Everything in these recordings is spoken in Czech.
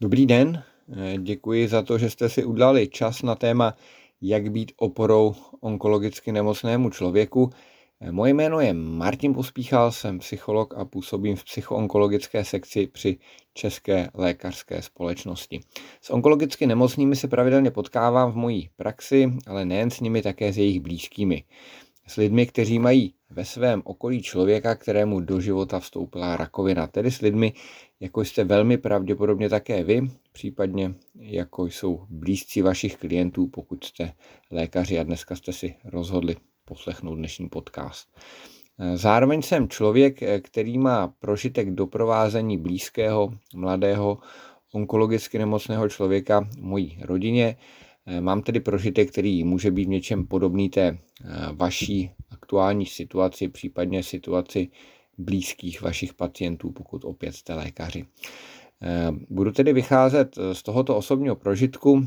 Dobrý den, děkuji za to, že jste si udělali čas na téma, jak být oporou onkologicky nemocnému člověku. Moje jméno je Martin Pospíchal, jsem psycholog a působím v psychoonkologické sekci při České lékařské společnosti. S onkologicky nemocnými se pravidelně potkávám v mojí praxi, ale nejen s nimi, také s jejich blízkými. S lidmi, kteří mají ve svém okolí člověka, kterému do života vstoupila rakovina, tedy s lidmi, jako jste velmi pravděpodobně také vy, případně jako jsou blízcí vašich klientů, pokud jste lékaři a dneska jste si rozhodli poslechnout dnešní podcast. Zároveň jsem člověk, který má prožitek doprovázení blízkého, mladého, onkologicky nemocného člověka v mojí rodině. Mám tedy prožitek, který může být v něčem podobný té vaší aktuální situaci, případně situaci blízkých vašich pacientů, pokud opět jste lékaři. Eh, budu tedy vycházet z tohoto osobního prožitku,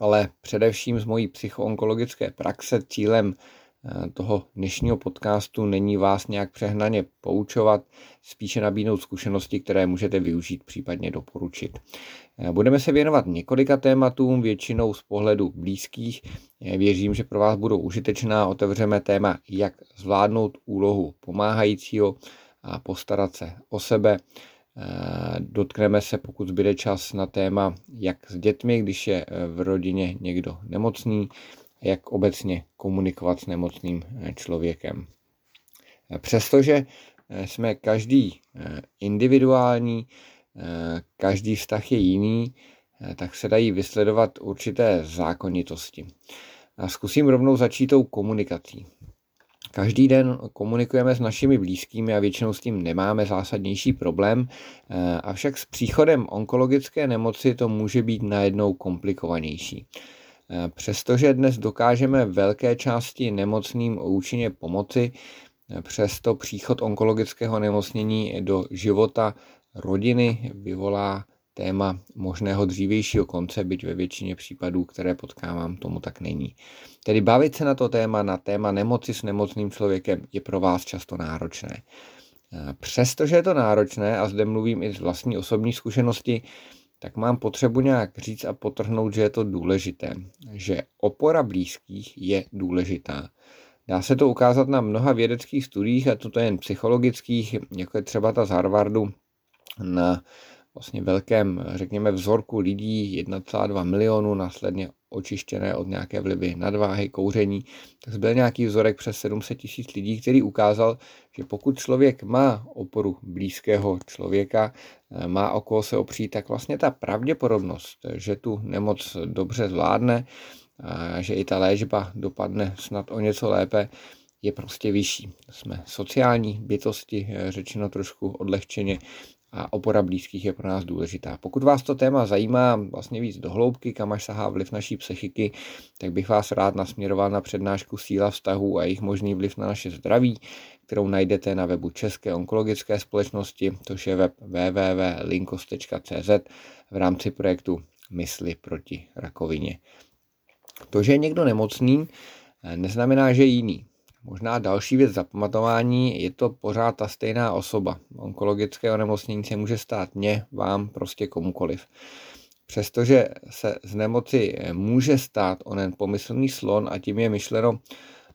ale především z mojí psychoonkologické praxe. Cílem eh, toho dnešního podcastu není vás nějak přehnaně poučovat, spíše nabídnout zkušenosti, které můžete využít, případně doporučit. Eh, budeme se věnovat několika tématům, většinou z pohledu blízkých. Věřím, že pro vás budou užitečná. Otevřeme téma, jak zvládnout úlohu pomáhajícího a postarat se o sebe. Eh, dotkneme se, pokud zbyde čas, na téma, jak s dětmi, když je eh, v rodině někdo nemocný, jak obecně komunikovat s nemocným eh, člověkem. Přestože jsme každý individuální, každý vztah je jiný, tak se dají vysledovat určité zákonitosti. A zkusím rovnou začít tou komunikací. Každý den komunikujeme s našimi blízkými a většinou s tím nemáme zásadnější problém, eh, avšak s příchodem onkologické nemoci to může být najednou komplikovanější. Přestože dnes dokážeme velké části nemocným účinně pomoci, přesto příchod onkologického nemocnění do života rodiny vyvolá téma možného dřívějšího konce, byť ve většině případů, které potkávám, tomu tak není. Tedy bavit se na to téma, na téma nemoci s nemocným člověkem je pro vás často náročné. Přestože je to náročné, a zde mluvím i z vlastní osobní zkušenosti, tak mám potřebu nějak říct a potrhnout, že je to důležité, že opora blízkých je důležitá. Dá se to ukázat na mnoha vědeckých studiích, a to jen psychologických, jako je třeba ta z Harvardu na vlastně velkém, řekněme, vzorku lidí, 1,2 milionu, následně očištěné od nějaké vlivy nadváhy, kouření, tak byl nějaký vzorek přes 700 tisíc lidí, který ukázal, že pokud člověk má oporu blízkého člověka, eh, má o koho se opřít, tak vlastně ta pravděpodobnost, že tu nemoc dobře zvládne, a že i ta léčba dopadne snad o něco lépe, je prostě vyšší. Jsme sociální bytosti, eh, řečeno trošku odlehčeně, a opora blízkých je pro nás důležitá. Pokud vás to téma zajímá vlastně víc do hloubky, kam až sahá vliv naší psychiky, tak bych vás rád nasměroval na přednášku Síla vztahů a jejich možný vliv na naše zdraví, kterou najdete na webu České onkologické společnosti, což je web www.linkos.cz v rámci projektu Mysli proti rakovině. To, že je někdo nemocný, neznamená, že je jiný. Možná další věc zapamatování, je to pořád ta stejná osoba. Onkologické onemocnění se může stát mně, vám, prostě komukoliv. Přestože se z nemoci může stát onen pomyslný slon a tím je myšleno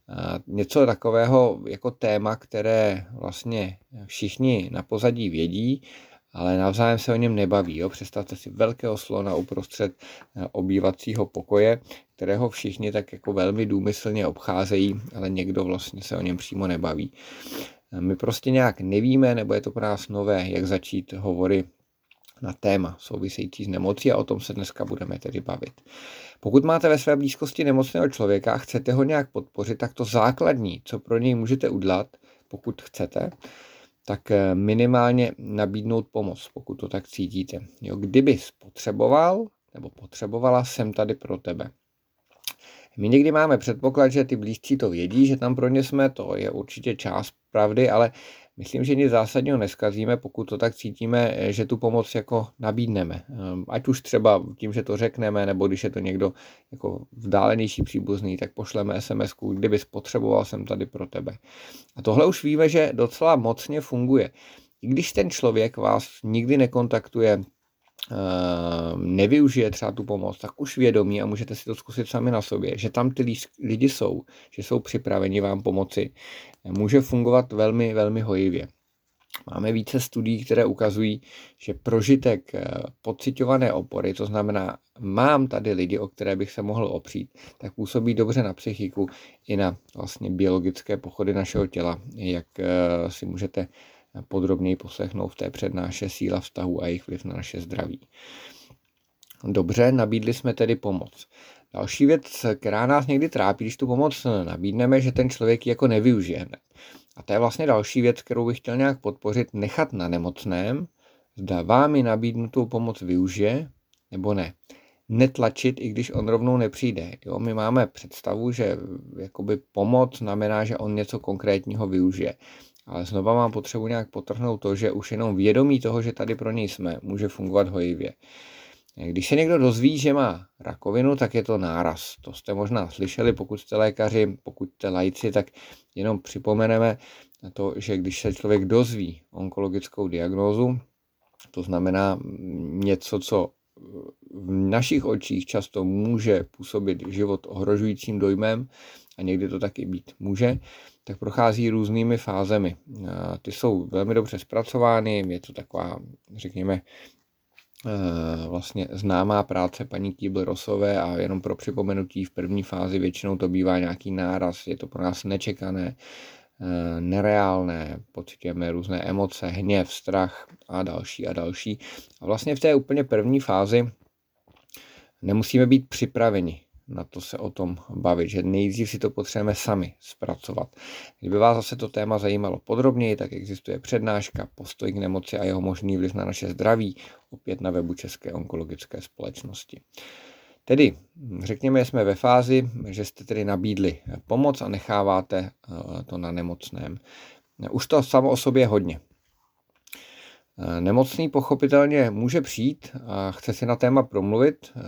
eh, něco takového jako téma, které vlastně všichni na pozadí vědí, ale navzájem se o něm nebaví. Jo? Představte si velkého slona uprostřed eh, obývacího pokoje, kterého všichni tak jako velmi důmyslně obcházejí, ale někdo vlastně se o něm přímo nebaví. Eh, my prostě nějak nevíme, nebo je to pro nás nové, jak začít hovory na téma související s nemocí a o tom se dneska budeme tedy bavit. Pokud máte ve své blízkosti nemocného člověka a chcete ho nějak podpořit, tak to základní, co pro něj můžete udělat, pokud chcete, tak eh, minimálně nabídnout pomoc, pokud to tak cítíte. Jo, kdyby potřeboval nebo potřebovala, jsem tady pro tebe. My někdy máme předpoklad, že ty blízcí to vědí, že tam pro ně jsme, to je určitě část pravdy, ale Myslím, že nic zásadního neskazíme, pokud to tak cítíme, že tu pomoc jako nabídneme. Ehm, ať už třeba tím, že to řekneme, nebo když je to někdo jako vzdálenější příbuzný, tak pošleme sms kdyby spotřeboval jsem tady pro tebe. A tohle už víme, že docela mocně funguje. I když ten člověk vás nikdy nekontaktuje, nevyužije třeba tu pomoc, tak už vědomí a můžete si to zkusit sami na sobě, že tam ty lidi jsou, že jsou připraveni vám pomoci, může fungovat velmi, velmi hojivě. Máme více studií, které ukazují, že prožitek eh, pocitované opory, to znamená, mám tady lidi, o které bych se mohl opřít, tak působí dobře na psychiku i na vlastně biologické pochody našeho těla, jak eh, si můžete podrobněji poslechnout v té přednáše síla vztahu a jejich vliv na naše zdraví. Dobře, nabídli jsme tedy pomoc. Další věc, která nás někdy trápí, když tu pomoc nabídneme, že ten člověk ji jako nevyužije hned. A to je vlastně další věc, kterou bych chtěl nějak podpořit, nechat na nemocném, zda vámi nabídnutou pomoc využije nebo ne. Netlačit, i když on rovnou nepřijde. Jo, my máme představu, že jakoby pomoc znamená, že on něco konkrétního využije. Ale znova mám potřebu nějak potrhnout to, že už jenom vědomí toho, že tady pro něj jsme, může fungovat hojivě. Když se někdo dozví, že má rakovinu, tak je to náraz. To jste možná slyšeli, pokud jste lékaři, pokud jste lajci, tak jenom připomeneme to, že když se člověk dozví onkologickou diagnózu, to znamená něco, co v našich očích často může působit život ohrožujícím dojmem a někdy to taky být může, tak prochází různými fázemi. Ty jsou velmi dobře zpracovány, je to taková, řekněme, Eh, vlastně známá práce paní Kýbl Rosové a jenom pro připomenutí v první fázi většinou to bývá nějaký náraz, je to pro nás nečekané, eh, nereálné, pocitujeme různé emoce, hněv, strach a další a další. A vlastně v té úplně první fázi nemusíme být připraveni na to se o tom bavit, že nejdřív si to potřebujeme sami zpracovat. Kdyby vás zase to téma zajímalo podrobněji, tak existuje přednáška Postoj k nemoci a jeho možný vliv na naše zdraví, opět na webu České onkologické společnosti. Tedy, řekněme, jsme ve fázi, že jste tedy nabídli pomoc a necháváte eh, to na nemocném. Už to samo o sobě hodně. Eh, nemocný pochopitelně může přijít a chce si na téma promluvit, eh,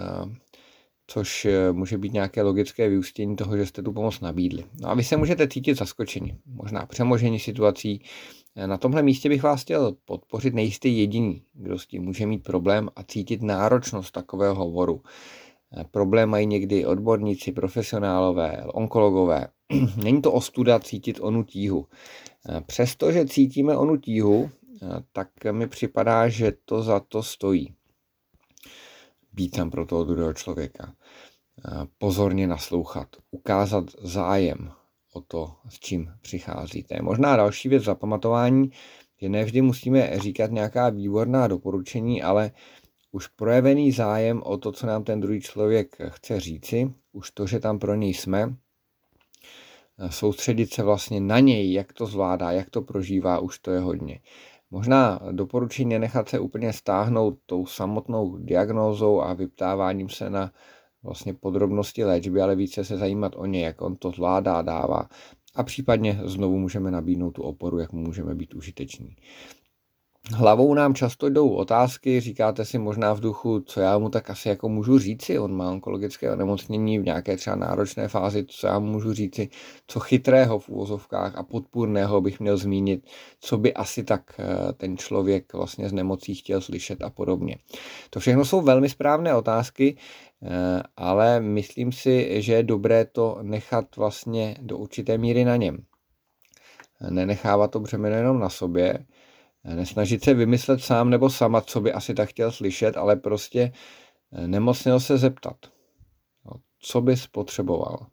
což eh, může být nějaké logické vyústění toho, že jste tu pomoc nabídli. No a vy se můžete cítit zaskočeni, možná přemožení situací. Eh, na tomhle místě bych vás chtěl podpořit, nejste jediný, kdo s tím může mít problém a cítit náročnost takového hovoru. Eh, problém mají někdy odborníci, profesionálové, onkologové. Není to ostuda cítit onu tíhu. Přestože cítíme onu tíhu, tak mi připadá, že to za to stojí být tam pro toho druhého člověka, pozorně naslouchat, ukázat zájem o to, s čím přicházíte. Možná další věc zapamatování, že nevždy musíme říkat nějaká výborná doporučení, ale už projevený zájem o to, co nám ten druhý člověk chce říci, už to, že tam pro něj jsme, soustředit se vlastně na něj, jak to zvládá, jak to prožívá, už to je hodně. Možná doporučení nenechat se úplně stáhnout tou samotnou diagnózou a vyptáváním se na vlastně podrobnosti léčby, ale více se zajímat o ně, jak on to zvládá, dává. A případně znovu můžeme nabídnout tu oporu, jak můžeme být užiteční. Hlavou nám často jdou otázky, říkáte si možná v duchu, co já mu tak asi jako můžu říci, on má onkologické onemocnění v nějaké třeba náročné fázi, co já mu můžu říci, co chytrého v úvozovkách a podpůrného bych měl zmínit, co by asi tak eh, ten člověk vlastně z nemocí chtěl slyšet a podobně. To všechno jsou velmi správné otázky, ale myslím si, že je dobré to nechat vlastně do určité míry na něm. Nenechávat to břemeno jenom na sobě, Nesnažit se vymyslet sám nebo sama, co by asi tak chtěl slyšet, ale prostě eh, nemocnil se zeptat, co bys potřeboval.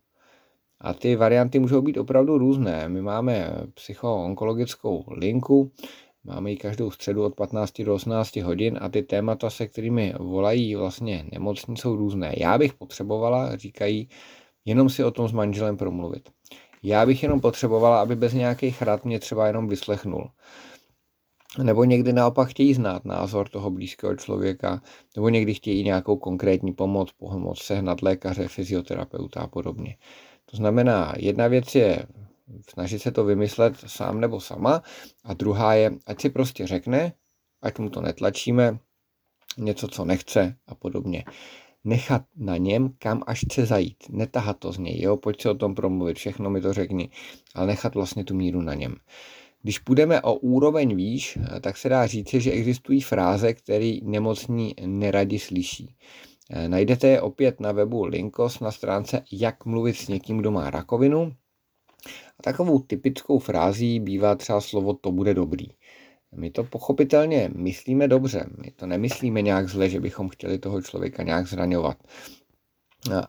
A ty varianty můžou být opravdu různé. My máme psychoonkologickou linku, máme ji každou středu od 15 do 18 hodin a ty témata, se kterými volají vlastně nemocní, jsou různé. Já bych potřebovala, říkají, jenom si o tom s manželem promluvit. Já bych jenom potřebovala, aby bez nějakých rad mě třeba jenom vyslechnul nebo někdy naopak chtějí znát názor toho blízkého člověka, nebo někdy chtějí nějakou konkrétní pomoc, pomoc sehnat lékaře, fyzioterapeuta a podobně. To znamená, jedna věc je snažit se to vymyslet sám nebo sama a druhá je, ať si prostě řekne, ať mu to netlačíme, něco, co nechce a podobně. Nechat na něm, kam až chce zajít. Netahat to z něj, jo, pojď si o tom promluvit, všechno mi to řekni, ale nechat vlastně tu míru na něm. Když půjdeme o úroveň výš, tak se dá říci, že existují fráze, které nemocní neradi slyší. Najdete je opět na webu Linkos na stránce Jak mluvit s někým, kdo má rakovinu. A takovou typickou frází bývá třeba slovo to bude dobrý. My to pochopitelně myslíme dobře, my to nemyslíme nějak zle, že bychom chtěli toho člověka nějak zraňovat.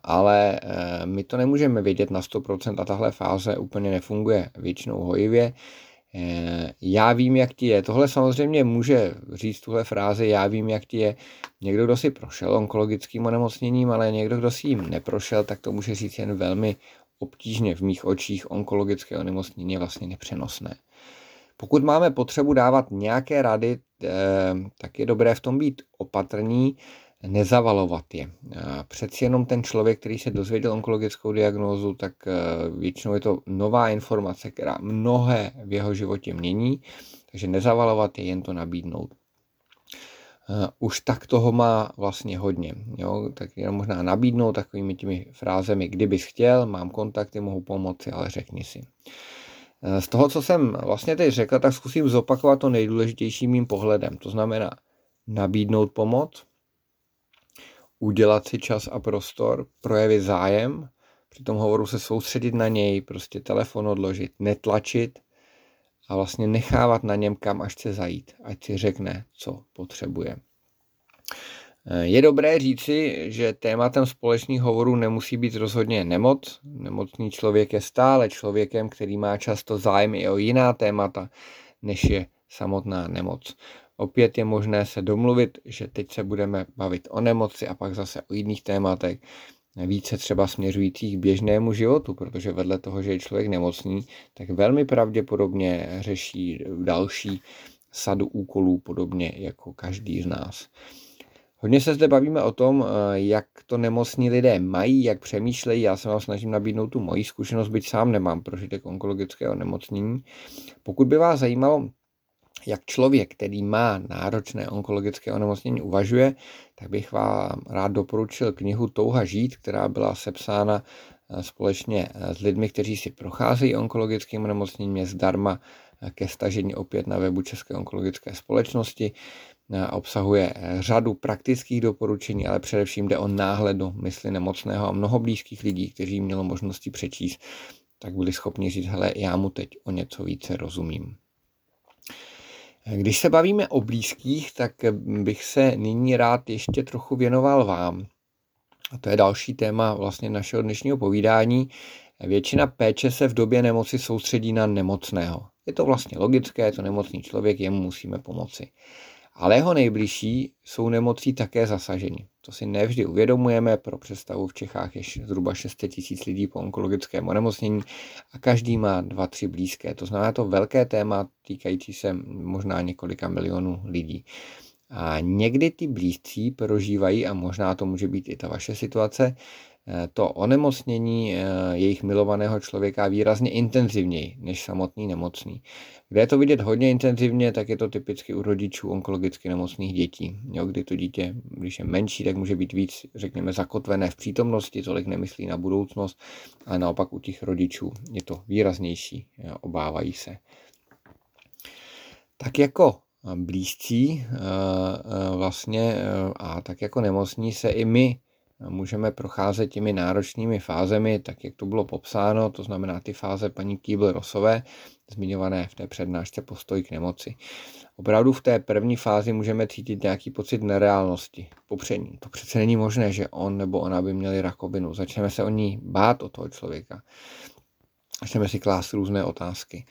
Ale eh, my to nemůžeme vědět na 100% a tahle fáze úplně nefunguje většinou hojivě. Eh, já vím, jak ti je. Tohle samozřejmě může říct tuhle frázi, já vím, jak ti je. Někdo, kdo si prošel onkologickým onemocněním, ale někdo, kdo si jim neprošel, tak to může říct jen velmi obtížně. V mých očích onkologické onemocnění je vlastně nepřenosné. Pokud máme potřebu dávat nějaké rady, eh, tak je dobré v tom být opatrní, nezavalovat je. Přeci jenom ten člověk, který se dozvěděl onkologickou diagnózu, tak eh, většinou je to nová informace, která mnohé v jeho životě mění, takže nezavalovat je, jen to nabídnout. Eh, už tak toho má vlastně hodně. Jo? Tak jenom možná nabídnout takovými těmi frázemi, kdybys chtěl, mám kontakty, mohu pomoci, ale řekni si. Eh, z toho, co jsem vlastně teď řekl, tak zkusím zopakovat to nejdůležitější mým pohledem. To znamená nabídnout pomoc, udělat si čas a prostor, projevit zájem, při tom hovoru se soustředit na něj, prostě telefon odložit, netlačit a vlastně nechávat na něm, kam až chce zajít, ať si řekne, co potřebuje. Eh, je dobré říci, že tématem společných hovorů nemusí být rozhodně nemoc. Nemocný člověk je stále člověkem, který má často zájem i o jiná témata, než je samotná nemoc. Opět je možné se domluvit, že teď se budeme bavit o nemoci a pak zase o jiných tématech, více třeba směřujících k běžnému životu, protože vedle toho, že je člověk nemocný, tak velmi pravděpodobně řeší další sadu úkolů, podobně jako každý z nás. Hodně se zde bavíme o tom, jak to nemocní lidé mají, jak přemýšlejí. Já se vám snažím nabídnout tu moji zkušenost, byť sám nemám prožitek onkologického nemocnění. Pokud by vás zajímalo, jak člověk, který má náročné onkologické onemocnění, uvažuje, tak bych vám rád doporučil knihu Touha žít, která byla sepsána eh, společně eh, s lidmi, kteří si procházejí onkologickým onemocněním, je zdarma eh, ke stažení opět na webu České onkologické společnosti. Obsahuje řadu praktických doporučení, ale především jde o náhled do mysli nemocného a mnoho blízkých lidí, kteří mělo možnosti přečíst, tak byli schopni říct, hele, já mu teď o něco více rozumím. Když se bavíme o blízkých, tak bych se nyní rád ještě trochu věnoval vám. A to je další téma vlastně našeho dnešního povídání. Většina péče se v době nemoci soustředí na nemocného. Je to vlastně logické, je to nemocný člověk, jemu musíme pomoci ale jeho nejbližší jsou nemocí také zasaženi. To si nevždy uvědomujeme, pro představu v Čechách je zhruba 600 tisíc lidí po onkologickém onemocnění a každý má dva, tři blízké. To znamená to velké téma týkající se možná několika milionů lidí. A někdy ty blízcí prožívají, a možná to může být i ta vaše situace, to onemocnění eh, jejich milovaného člověka výrazně intenzivněji než samotný nemocný. Kde je to vidět hodně intenzivně, tak je to typicky u rodičů onkologicky nemocných dětí. Jo, kdy to dítě, když je menší, tak může být víc, řekněme, zakotvené v přítomnosti, tolik nemyslí na budoucnost, ale naopak u těch rodičů je to výraznější, jo, obávají se. Tak jako blízcí eh, vlastně a tak jako nemocní se i my můžeme procházet těmi náročnými fázemi, tak jak to bylo popsáno, to znamená ty fáze paní Kýbl-Rosové, zmiňované v té přednášce postoj k nemoci. Opravdu v té první fázi můžeme cítit nějaký pocit nereálnosti, popření. To přece není možné, že on nebo ona by měli rakovinu. Začneme se o ní bát o toho člověka. Začneme si klást různé otázky.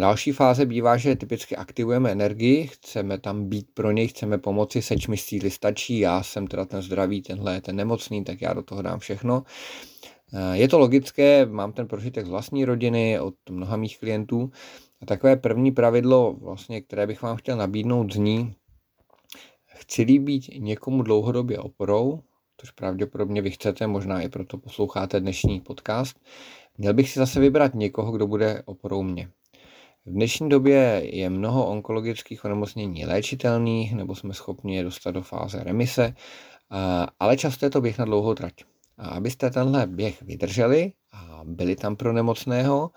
Další fáze bývá, že typicky aktivujeme energii, chceme tam být pro něj, chceme pomoci, seč mi síly stačí, já jsem teda ten zdravý, tenhle je ten nemocný, tak já do toho dám všechno. Eh, je to logické, mám ten prožitek z vlastní rodiny, od mnoha mých klientů. A takové první pravidlo, vlastně, které bych vám chtěl nabídnout, zní, chci být někomu dlouhodobě oporou, což pravděpodobně vy chcete, možná i proto posloucháte dnešní podcast, měl bych si zase vybrat někoho, kdo bude oporou mě. V dnešní době je mnoho onkologických onemocnění léčitelných, nebo jsme schopni je dostat do fáze remise, ale často je to běh na dlouhou trať. A abyste tenhle běh vydrželi a byli tam pro nemocného,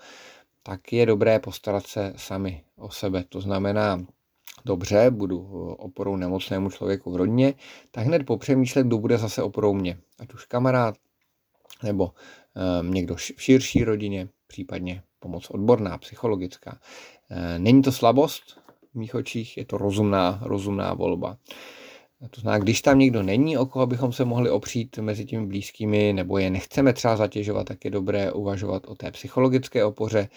tak je dobré postarat se sami o sebe. To znamená, dobře, budu oporou nemocnému člověku v rodině, tak hned popřemýšlet, kdo bude zase oporou mě. Ať už kamarád, nebo někdo v širší rodině, případně pomoc odborná, psychologická. E, není to slabost v mých očích, je to rozumná, rozumná volba. To znamená, když tam někdo není, o koho bychom se mohli opřít mezi těmi blízkými, nebo je nechceme třeba zatěžovat, tak je dobré uvažovat o té psychologické opoře,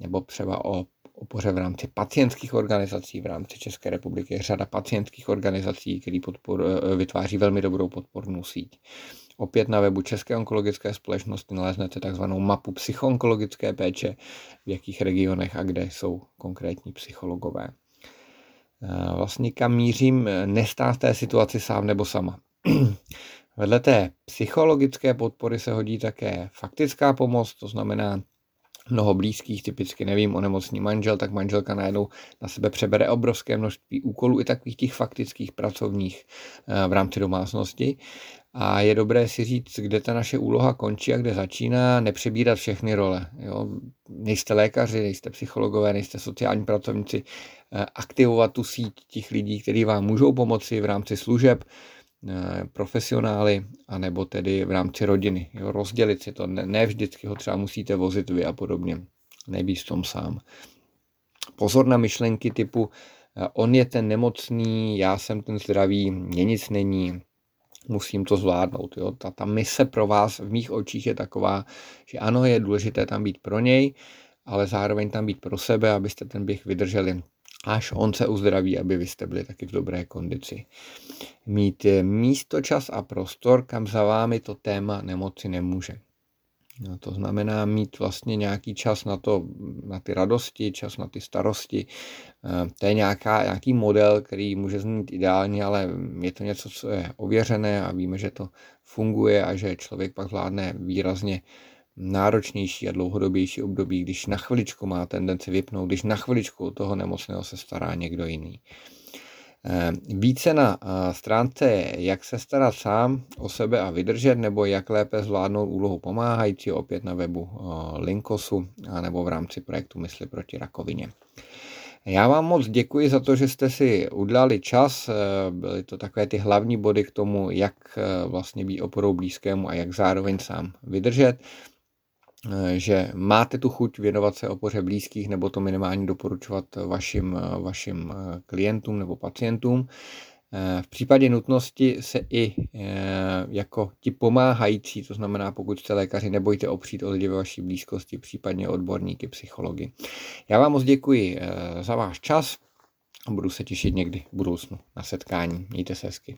nebo třeba o opoře v rámci pacientských organizací. V rámci České republiky je řada pacientských organizací, které eh, vytváří velmi dobrou podpornou síť. Opět na webu České onkologické společnosti naleznete takzvanou mapu psychoonkologické péče, v jakých regionech a kde jsou konkrétní psychologové. Eh, vlastně kam mířím, eh, nestát v té situaci sám nebo sama. Vedle té psychologické podpory se hodí také faktická pomoc, to znamená mnoho blízkých, typicky nevím, onemocní manžel, tak manželka najednou na sebe přebere obrovské množství úkolů i takových těch faktických pracovních eh, v rámci domácnosti. A je dobré si říct, kde ta naše úloha končí a kde začíná, nepřebírat všechny role. Jo? Nejste lékaři, nejste psychologové, nejste sociální pracovníci, eh, aktivovat tu síť těch lidí, kteří vám můžou pomoci v rámci služeb, eh, profesionály, anebo tedy v rámci rodiny. Jo? Rozdělit si to, ne, ne vždycky ho třeba musíte vozit vy a podobně. Nebýt v tom sám. Pozor na myšlenky typu eh, on je ten nemocný, já jsem ten zdravý, mě nic není, musím to zvládnout. Jo. Ta, ta mise pro vás v mých očích je taková, že ano, je důležité tam být pro něj, ale zároveň tam být pro sebe, abyste ten běh vydrželi až on se uzdraví, aby vy jste byli taky v dobré kondici. Mít místo, čas a prostor, kam za vámi to téma nemoci nemůže. No, to znamená mít vlastně nějaký čas na to, na ty radosti, čas na ty starosti. Eh, to je nějaká, nějaký model, který může znít ideálně, ale je to něco, co je ověřené a víme, že to funguje a že člověk pak zvládne výrazně náročnější a dlouhodobější období, když na chviličku má tendenci vypnout, když na chviličku toho nemocného se stará někdo jiný. Eh, více na eh, stránce, jak se starat sám o sebe a vydržet, nebo jak lépe zvládnout úlohu pomáhající, opět na webu eh, Linkosu, nebo v rámci projektu Mysli proti rakovině. Já vám moc děkuji za to, že jste si udělali čas. Byly to takové ty hlavní body k tomu, jak vlastně být oporou blízkému a jak zároveň sám vydržet. Eh, že máte tu chuť věnovat se opoře blízkých nebo to minimálně doporučovat vašim, eh, vašim eh, klientům nebo pacientům. V případě nutnosti se i jako ti pomáhající, to znamená pokud jste lékaři, nebojte opřít o lidi ve vaší blízkosti, případně odborníky, psychologi. Já vám moc děkuji za váš čas a budu se těšit někdy v budoucnu na setkání. Mějte se hezky.